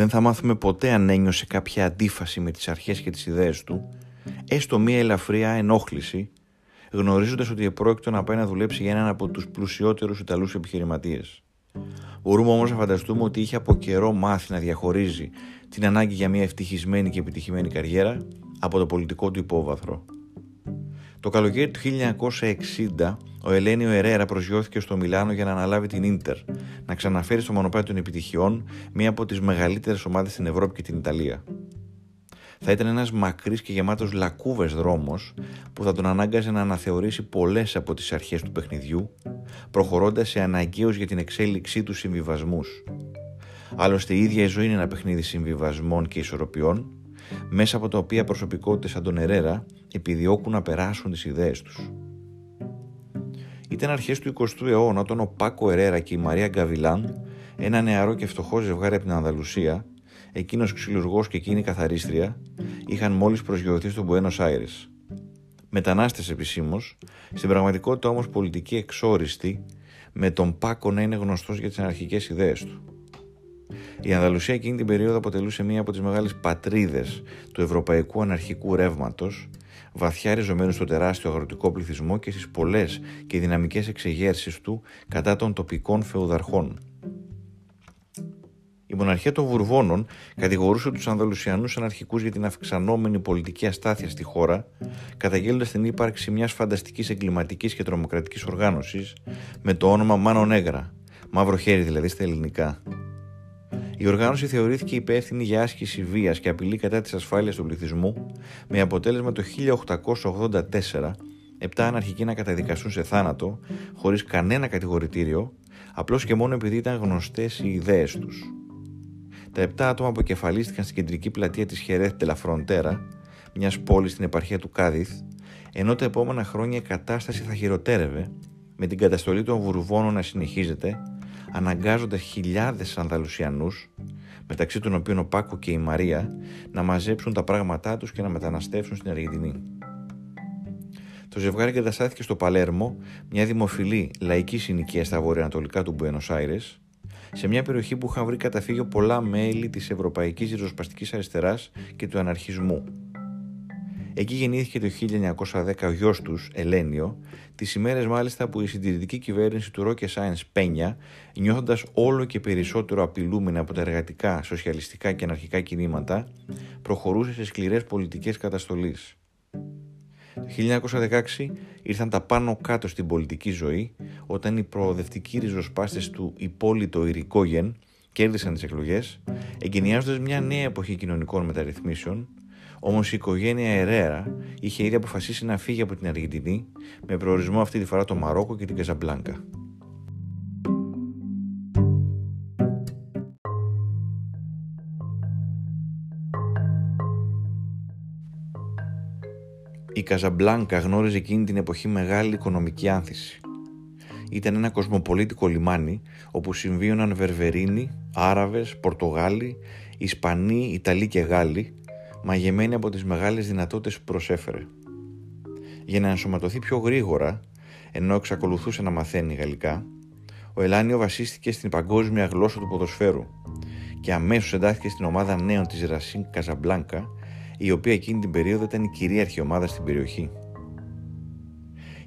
δεν θα μάθουμε ποτέ αν ένιωσε κάποια αντίφαση με τις αρχές και τις ιδέες του, έστω μία ελαφριά ενόχληση, γνωρίζοντας ότι επρόκειτο να πάει να δουλέψει για έναν από τους πλουσιότερους Ιταλούς επιχειρηματίες. Μπορούμε όμως να φανταστούμε ότι είχε από καιρό μάθει να διαχωρίζει την ανάγκη για μια ευτυχισμένη και επιτυχημένη καριέρα από το πολιτικό του υπόβαθρο. Το καλοκαίρι του 1960, ο Ελένιο Ερέρα προσγειώθηκε στο Μιλάνο για να αναλάβει την Ίντερ, να ξαναφέρει στο μονοπάτι των επιτυχιών μία από τις μεγαλύτερες ομάδες στην Ευρώπη και την Ιταλία. Θα ήταν ένας μακρύς και γεμάτος λακκούβες δρόμος που θα τον ανάγκαζε να αναθεωρήσει πολλές από τις αρχές του παιχνιδιού, προχωρώντας σε αναγκαίους για την εξέλιξή του συμβιβασμούς. Άλλωστε, η ίδια η ζωή είναι ένα παιχνίδι συμβιβασμών και ισορροπιών, μέσα από τα οποία προσωπικότητες σαν τον Ερέρα επιδιώκουν να περάσουν τις ιδέες τους. Ήταν αρχές του 20ου αιώνα όταν ο Πάκο Ερέρα και η Μαρία Γκαβιλάν, ένα νεαρό και φτωχό ζευγάρι από την Ανδαλουσία, εκείνος ξυλουργός και εκείνη καθαρίστρια, είχαν μόλις προσγειωθεί στον Μπουένο Άιρε. Μετανάστες επισήμως, στην πραγματικότητα όμως πολιτική εξόριστη, με τον Πάκο να είναι γνωστός για τις αναρχικέ ιδέες του. Η Ανδαλουσία εκείνη την περίοδο αποτελούσε μία από τις μεγάλες πατρίδες του ευρωπαϊκού αναρχικού ρεύματος, βαθιά ριζωμένους στο τεράστιο αγροτικό πληθυσμό και στις πολλές και δυναμικές εξεγέρσεις του κατά των τοπικών φεουδαρχών. Η μοναρχία των Βουρβώνων κατηγορούσε τους Ανδαλουσιανούς αναρχικούς για την αυξανόμενη πολιτική αστάθεια στη χώρα, καταγγέλλοντας την ύπαρξη μιας φανταστικής εγκληματικής και τρομοκρατικής οργάνωσης με το όνομα Μάνο Νέγρα, μαύρο χέρι δηλαδή στα ελληνικά. Η οργάνωση θεωρήθηκε υπεύθυνη για άσκηση βίας και απειλή κατά της ασφάλειας του πληθυσμού, με αποτέλεσμα το 1884 επτά αναρχικοί να καταδικαστούν σε θάνατο, χωρίς κανένα κατηγορητήριο, απλώς και μόνο επειδή ήταν γνωστές οι ιδέες τους. Τα επτά άτομα αποκεφαλίστηκαν στην κεντρική πλατεία της Χερέθ Τελαφροντέρα, μιας πόλης στην επαρχία του Κάδιθ, ενώ τα επόμενα χρόνια η κατάσταση θα χειροτέρευε, με την καταστολή των Βουρβώνων να συνεχίζεται αναγκάζοντα χιλιάδες Ανδαλουσιανούς, μεταξύ των οποίων ο Πάκο και η Μαρία, να μαζέψουν τα πράγματά τους και να μεταναστεύσουν στην Αργεντινή. Το ζευγάρι εγκαταστάθηκε στο Παλέρμο, μια δημοφιλή λαϊκή συνοικία στα βορειοανατολικά του Μπουένο Άιρε, σε μια περιοχή που είχαν βρει καταφύγιο πολλά μέλη της Ευρωπαϊκής Ριζοσπαστικής Αριστεράς και του Αναρχισμού, Εκεί γεννήθηκε το 1910 ο γιος τους, Ελένιο, τις ημέρες μάλιστα που η συντηρητική κυβέρνηση του Ρόκε Σάινς Πένια, νιώθοντας όλο και περισσότερο απειλούμενη από τα εργατικά, σοσιαλιστικά και αναρχικά κινήματα, προχωρούσε σε σκληρές πολιτικές καταστολής. Το 1916 ήρθαν τα πάνω κάτω στην πολιτική ζωή όταν οι προοδευτικοί ριζοσπάστες του υπόλοιπο Ιρικόγεν κέρδισαν τις εκλογές, εγκαινιάζοντας μια νέα εποχή κοινωνικών μεταρρυθμίσεων Όμως η οικογένεια Ερέρα είχε ήδη αποφασίσει να φύγει από την Αργεντινή με προορισμό αυτή τη φορά το Μαρόκο και την Καζαμπλάνκα. Η Καζαμπλάνκα γνώριζε εκείνη την εποχή μεγάλη οικονομική άνθηση. Ήταν ένα κοσμοπολίτικο λιμάνι όπου συμβίωναν Βερβερίνοι, Άραβες, Πορτογάλοι, Ισπανοί, Ιταλοί και Γάλλοι μαγεμένη από τις μεγάλες δυνατότητες που προσέφερε. Για να ενσωματωθεί πιο γρήγορα, ενώ εξακολουθούσε να μαθαίνει γαλλικά, ο Ελάνιο βασίστηκε στην παγκόσμια γλώσσα του ποδοσφαίρου και αμέσως εντάχθηκε στην ομάδα νέων της Ρασίν Καζαμπλάνκα, η οποία εκείνη την περίοδο ήταν η κυρίαρχη ομάδα στην περιοχή.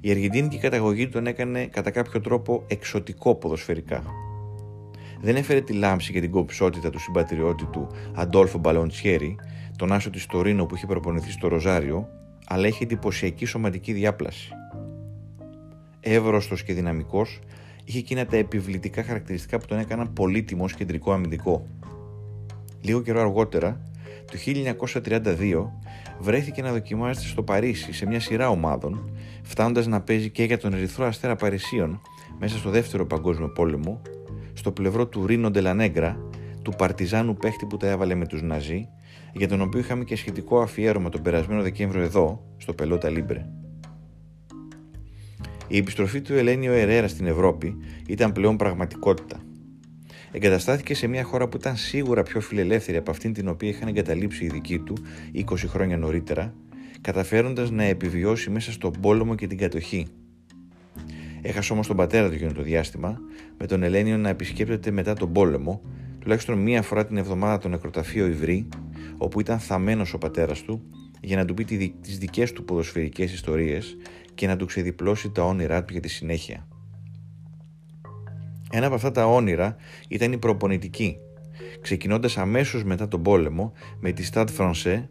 Η αργεντίνικη καταγωγή τον έκανε κατά κάποιο τρόπο εξωτικό ποδοσφαιρικά. Δεν έφερε τη λάμψη και την κομψότητα του συμπατριώτη του Αντόλφο Μπαλοντσιέρη, τον άσο της Τωρίνο που είχε προπονηθεί στο Ροζάριο, αλλά είχε εντυπωσιακή σωματική διάπλαση. Εύρωστος και δυναμικός, είχε εκείνα τα επιβλητικά χαρακτηριστικά που τον έκαναν πολύτιμο κεντρικό αμυντικό. Λίγο καιρό αργότερα, το 1932, βρέθηκε να δοκιμάζεται στο Παρίσι σε μια σειρά ομάδων, φτάνοντας να παίζει και για τον Ερυθρό Αστέρα Παρισίων μέσα στο δεύτερο Παγκόσμιο Πόλεμο, στο πλευρό του Ρίνο Ντελανέγκρα, του Παρτιζάνου παίχτη που τα έβαλε με τους Ναζί για τον οποίο είχαμε και σχετικό αφιέρωμα τον περασμένο Δεκέμβριο εδώ, στο Πελότα Λίμπρε. Η επιστροφή του Ελένιο Ερέρα στην Ευρώπη ήταν πλέον πραγματικότητα. Εγκαταστάθηκε σε μια χώρα που ήταν σίγουρα πιο φιλελεύθερη από αυτήν την οποία είχαν εγκαταλείψει οι δικοί του 20 χρόνια νωρίτερα, καταφέροντας να επιβιώσει μέσα στον πόλεμο και την κατοχή. Έχασε όμως τον πατέρα του εκείνο το διάστημα, με τον Ελένιο να επισκέπτεται μετά τον πόλεμο, τουλάχιστον μία φορά την εβδομάδα το νεκροταφείο Ιβρύ, όπου ήταν θαμένος ο πατέρας του για να του πει τις δικές του ποδοσφαιρικές ιστορίες και να του ξεδιπλώσει τα όνειρά του για τη συνέχεια. Ένα από αυτά τα όνειρα ήταν η προπονητική, ξεκινώντας αμέσως μετά τον πόλεμο με τη Stade Francais,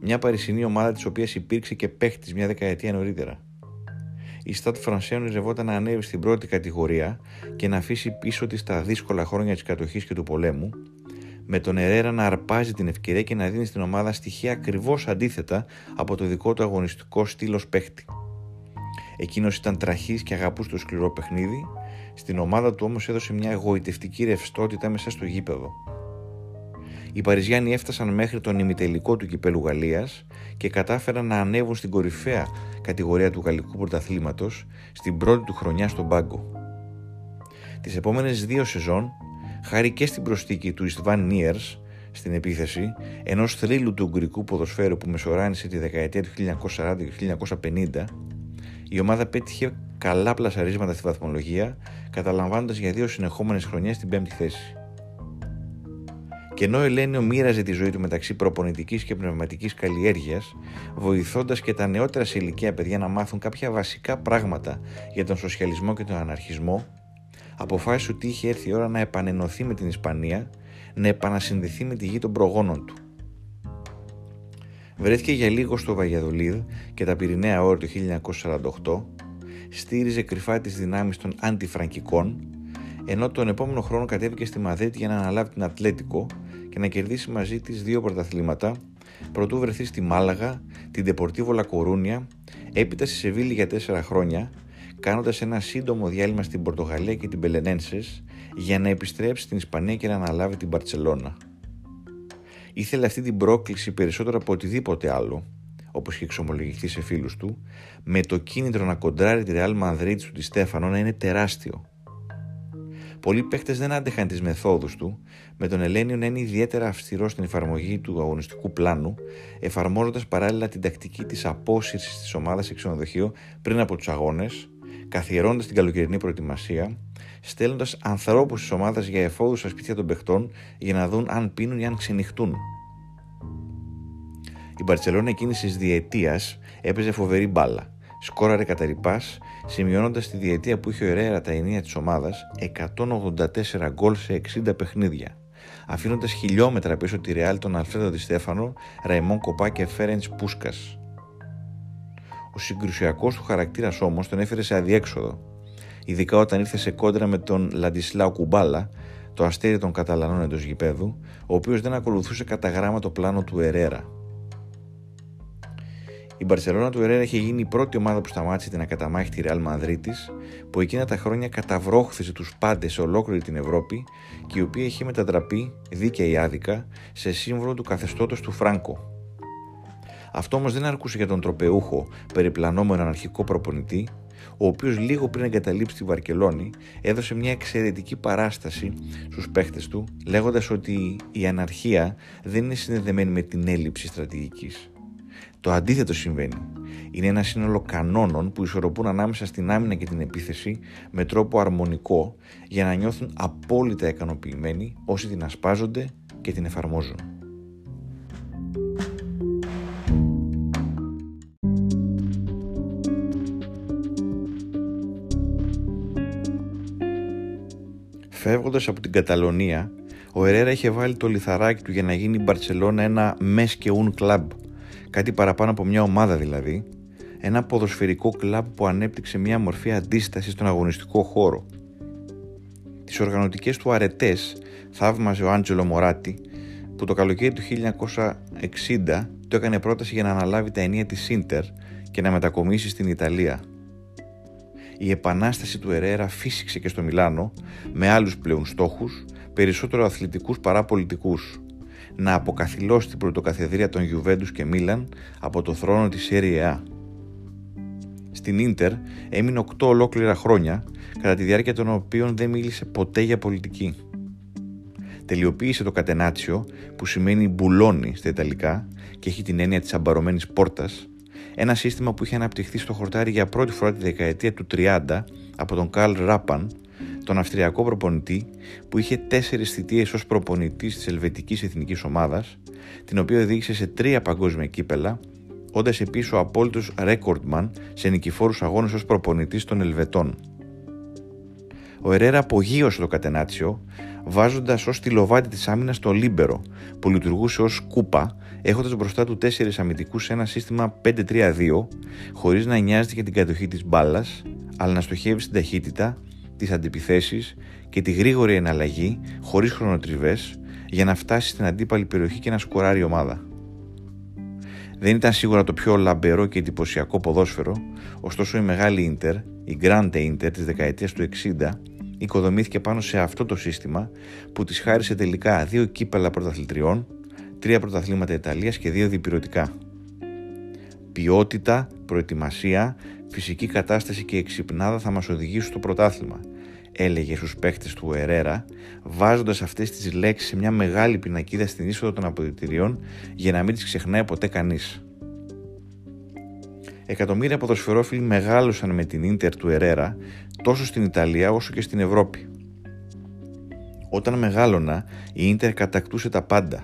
μια παρισινή ομάδα της οποίας υπήρξε και παίχτης μια δεκαετία νωρίτερα. Η Stade Francais ονειρευόταν να ανέβει στην πρώτη κατηγορία και να αφήσει πίσω της τα δύσκολα χρόνια της κατοχής και του πολέμου, με τον Ερέρα να αρπάζει την ευκαιρία και να δίνει στην ομάδα στοιχεία ακριβώς αντίθετα από το δικό του αγωνιστικό στήλο παίχτη. Εκείνος ήταν τραχής και αγαπούσε το σκληρό παιχνίδι, στην ομάδα του όμως έδωσε μια εγωιτευτική ρευστότητα μέσα στο γήπεδο. Οι Παριζιάνοι έφτασαν μέχρι τον ημιτελικό του κυπέλου Γαλλίας και κατάφεραν να ανέβουν στην κορυφαία κατηγορία του Γαλλικού Πρωταθλήματος στην πρώτη του χρονιά στον πάγκο. Τις επόμενες δύο σεζόν χάρη και στην προσθήκη του Ιστβάν Νίερς στην επίθεση, ενός θρύλου του Ουγγρικού ποδοσφαίρου που μεσοράνησε τη δεκαετία του 1940 και 1950, η ομάδα πέτυχε καλά πλασαρίσματα στη βαθμολογία, καταλαμβάνοντας για δύο συνεχόμενες χρονιές την πέμπτη θέση. Και ενώ ο Ελένιο μοίραζε τη ζωή του μεταξύ προπονητικής και πνευματικής καλλιέργειας, βοηθώντας και τα νεότερα σε ηλικία παιδιά να μάθουν κάποια βασικά πράγματα για τον σοσιαλισμό και τον αναρχισμό, αποφάσισε ότι είχε έρθει η ώρα να επανενωθεί με την Ισπανία, να επανασυνδεθεί με τη γη των προγόνων του. Βρέθηκε για λίγο στο Βαγιαδολίδ και τα Πυρηναία όρη του 1948, στήριζε κρυφά τις δυνάμεις των αντιφραγκικών, ενώ τον επόμενο χρόνο κατέβηκε στη Μαδρίτη για να αναλάβει την Ατλέτικο και να κερδίσει μαζί της δύο πρωταθλήματα, προτού βρεθεί στη Μάλαγα, την Ντεπορτίβο Λακορούνια, έπειτα στη Σεβίλη για τέσσερα χρόνια κάνοντας ένα σύντομο διάλειμμα στην Πορτογαλία και την Πελενένσες για να επιστρέψει στην Ισπανία και να αναλάβει την Παρτσελώνα. Ήθελε αυτή την πρόκληση περισσότερο από οτιδήποτε άλλο, όπως είχε εξομολογηθεί σε φίλους του, με το κίνητρο να κοντράρει τη Ρεάλ Μανδρίτη του τη Στέφανο να είναι τεράστιο. Πολλοί παίχτε δεν άντεχαν τις μεθόδους του, με τον Ελένιο να είναι ιδιαίτερα αυστηρό στην εφαρμογή του αγωνιστικού πλάνου, εφαρμόζοντας παράλληλα την τακτική της απόσυρσης της ομάδας σε ξενοδοχείο πριν από τους αγώνες, καθιερώντα την καλοκαιρινή προετοιμασία, στέλνοντας ανθρώπους της ομάδας για εφόδους στα σπίτια των παιχτών για να δουν αν πίνουν ή αν ξενυχτούν. Η Μπαρσελόνα εκείνη της διετίας έπαιζε φοβερή μπάλα. Σκόραρε κατά ρηπάς, σημειώνοντας τη διετία που είχε ο Ερέρα τα ενία της ομάδας 184 γκολ σε 60 παιχνίδια, αφήνοντας χιλιόμετρα πίσω τη Ρεάλ τον Αλφρέδο Τη Στέφανο, Ραϊμόν Κοπά και Φέρεντς Πούσκας. Ο συγκρουσιακός του χαρακτήρας όμως τον έφερε σε αδιέξοδο, ειδικά όταν ήρθε σε κόντρα με τον Λαντισλάου Κουμπάλα, το αστέρι των Καταλανών εντός γηπέδου, ο οποίος δεν ακολουθούσε κατά γράμμα το πλάνο του Ερέρα. Η Μπαρσελόνα του Ερέρα είχε γίνει η πρώτη ομάδα που σταμάτησε την ακαταμάχητη Ρεάλ Μαδρίτη, που εκείνα τα χρόνια καταβρόχθησε τους πάντες σε ολόκληρη την Ευρώπη και η οποία είχε μετατραπεί, δίκαια ή άδικα, σε σύμβολο του καθεστώτος του Φράγκο. Αυτό όμως δεν αρκούσε για τον τροπεούχο, περιπλανόμενο αναρχικό προπονητή, ο οποίος λίγο πριν εγκαταλείψει τη Βαρκελόνη έδωσε μια εξαιρετική παράσταση στους παίχτες του, λέγοντας ότι η αναρχία δεν είναι συνδεδεμένη με την έλλειψη στρατηγικής. Το αντίθετο συμβαίνει. Είναι ένα σύνολο κανόνων που ισορροπούν ανάμεσα στην άμυνα και την επίθεση με τρόπο αρμονικό για να νιώθουν απόλυτα ικανοποιημένοι όσοι την ασπάζονται και την εφαρμόζουν. Φεύγοντας από την Καταλωνία, ο Ερέρα είχε βάλει το λιθαράκι του για να γίνει η Μπαρσελόνα ένα μες και ουν κλαμπ, κάτι παραπάνω από μια ομάδα δηλαδή, ένα ποδοσφαιρικό κλαμπ που ανέπτυξε μια μορφή αντίστασης στον αγωνιστικό χώρο. Τις οργανωτικές του αρετές θαύμαζε ο Άντζελο Μωράτη, που το καλοκαίρι του 1960 το έκανε πρόταση για να αναλάβει τα ενία της Σίντερ και να μετακομίσει στην Ιταλία η επανάσταση του Ερέρα φύσηξε και στο Μιλάνο με άλλους πλέον στόχους, περισσότερο αθλητικούς παρά πολιτικούς. Να αποκαθιλώσει την πρωτοκαθεδρία των Γιουβέντους και Μίλαν από το θρόνο της Serie Στην Ίντερ έμεινε 8 ολόκληρα χρόνια, κατά τη διάρκεια των οποίων δεν μίλησε ποτέ για πολιτική. Τελειοποίησε το κατενάτσιο, που σημαίνει μπουλόνι στα Ιταλικά και έχει την έννοια της αμπαρωμένης πόρτας, ένα σύστημα που είχε αναπτυχθεί στο χορτάρι για πρώτη φορά τη δεκαετία του 30 από τον Καρλ Ράπαν, τον Αυστριακό προπονητή που είχε τέσσερις θητείες ως προπονητής της Ελβετικής Εθνικής Ομάδας, την οποία οδήγησε σε τρία παγκόσμια κύπελα, όντας επίσης ο απόλυτος ρέκορντμαν σε νικηφόρους αγώνες ως προπονητής των Ελβετών. Ο Ερέρα απογείωσε το κατενάτσιο, βάζοντας ως στυλοβάτη της άμυνας το λίμπερο, που λειτουργούσε ως κούπα, έχοντας μπροστά του τέσσερις αμυντικούς σε ένα σύστημα 5-3-2, χωρίς να νοιάζεται για την κατοχή της μπάλας, αλλά να στοχεύει στην ταχύτητα, τις αντιπιθέσεις και τη γρήγορη εναλλαγή, χωρίς χρονοτριβές, για να φτάσει στην αντίπαλη περιοχή και να σκοράρει η ομάδα. Δεν ήταν σίγουρα το πιο λαμπερό και εντυπωσιακό ποδόσφαιρο, ωστόσο η μεγάλη Ίντερ, η Grande Inter της δεκαετίας του 60, οικοδομήθηκε πάνω σε αυτό το σύστημα που της χάρισε τελικά δύο κύπελα πρωταθλητριών, τρία πρωταθλήματα Ιταλίας και δύο διπυρωτικά. Ποιότητα, προετοιμασία, φυσική κατάσταση και εξυπνάδα θα μας οδηγήσουν στο πρωτάθλημα, έλεγε στους παίχτες του Ερέρα, βάζοντας αυτές τις λέξεις σε μια μεγάλη πινακίδα στην είσοδο των αποδητηριών για να μην τις ξεχνάει ποτέ κανείς. Εκατομμύρια ποδοσφαιρόφιλοι μεγάλωσαν με την Ίντερ του Ερέρα τόσο στην Ιταλία όσο και στην Ευρώπη. Όταν μεγάλωνα, η Ίντερ κατακτούσε τα πάντα.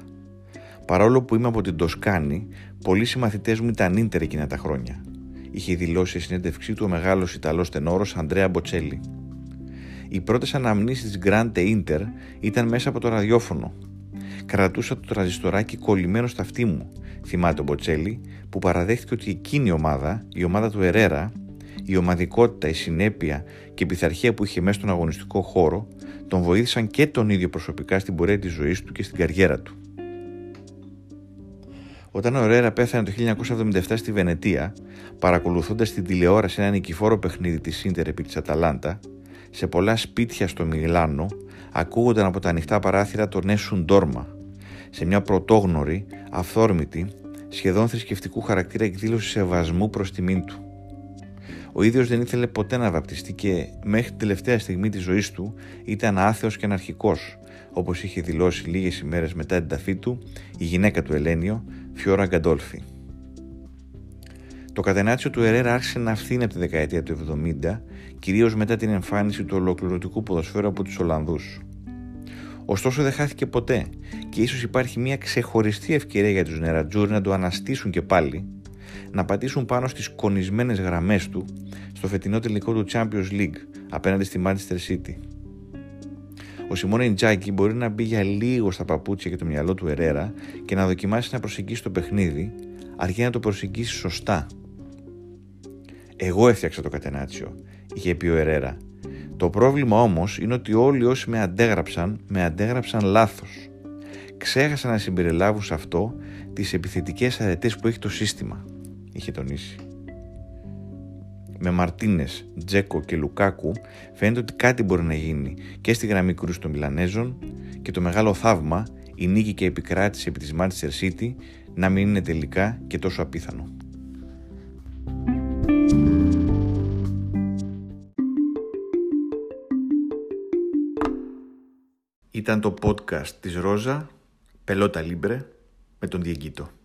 Παρόλο που είμαι από την Τοσκάνη, πολλοί συμμαθητές μου ήταν Ίντερ εκείνα τα χρόνια. Είχε δηλώσει σε συνέντευξή του ο μεγάλος Ιταλός τενόρος Αντρέα Μποτσέλη. Οι πρώτες αναμνήσεις της Grande Inter ήταν μέσα από το ραδιόφωνο. Κρατούσα το τραζιστοράκι κολλημένο στα αυτή μου, θυμάται ο Μποτσέλη, που παραδέχτηκε ότι εκείνη η ομάδα, η ομάδα του Ερέρα, η ομαδικότητα, η συνέπεια και η πειθαρχία που είχε μέσα στον αγωνιστικό χώρο τον βοήθησαν και τον ίδιο προσωπικά στην πορεία της ζωής του και στην καριέρα του. Όταν ο Ρέρα πέθανε το 1977 στη Βενετία, παρακολουθώντας την τηλεόραση ένα νικηφόρο παιχνίδι της Ίντερ επί της Αταλάντα, σε πολλά σπίτια στο Μιλάνο ακούγονταν από τα ανοιχτά παράθυρα το Νέσουν Ντόρμα, σε μια πρωτόγνωρη, αυθόρμητη, σχεδόν θρησκευτικού χαρακτήρα εκδήλωση σεβασμού προς τιμήν του. Ο ίδιος δεν ήθελε ποτέ να βαπτιστεί και μέχρι την τελευταία στιγμή της ζωής του ήταν άθεος και αναρχικός, όπως είχε δηλώσει λίγες ημέρες μετά την ταφή του η γυναίκα του Ελένιο, Φιώρα Γκαντόλφη. Το κατενάτσιο του Ερέρα άρχισε να φθήνει από τη δεκαετία του 70, κυρίως μετά την εμφάνιση του ολοκληρωτικού ποδοσφαίρου από τους Ολλανδούς. Ωστόσο δεν χάθηκε ποτέ και ίσως υπάρχει μια ξεχωριστή ευκαιρία για τους Νερατζούρι να το αναστήσουν και πάλι, να πατήσουν πάνω στις κονισμένες γραμμές του στο φετινό τελικό του Champions League απέναντι στη Manchester City. Ο Σιμώνε Ιντζάκη μπορεί να μπει για λίγο στα παπούτσια και το μυαλό του Ερέρα και να δοκιμάσει να προσεγγίσει το παιχνίδι, αρκεί να το προσεγγίσει σωστά. Εγώ έφτιαξα το κατενάτσιο, είχε πει ο Ερέρα. Το πρόβλημα όμως είναι ότι όλοι όσοι με αντέγραψαν, με αντέγραψαν λάθος. Ξέχασαν να συμπεριλάβουν σε αυτό τις επιθετικές αρετές που έχει το σύστημα, είχε τονίσει με Μαρτίνες, Τζέκο και Λουκάκου, φαίνεται ότι κάτι μπορεί να γίνει και στη γραμμή κρού των Μιλανέζων και το μεγάλο θαύμα, η νίκη και η επικράτηση επί της Manchester City, να μην είναι τελικά και τόσο απίθανο. Ήταν το podcast της Ρόζα, Πελότα Λίμπρε, με τον Διεγκύτο.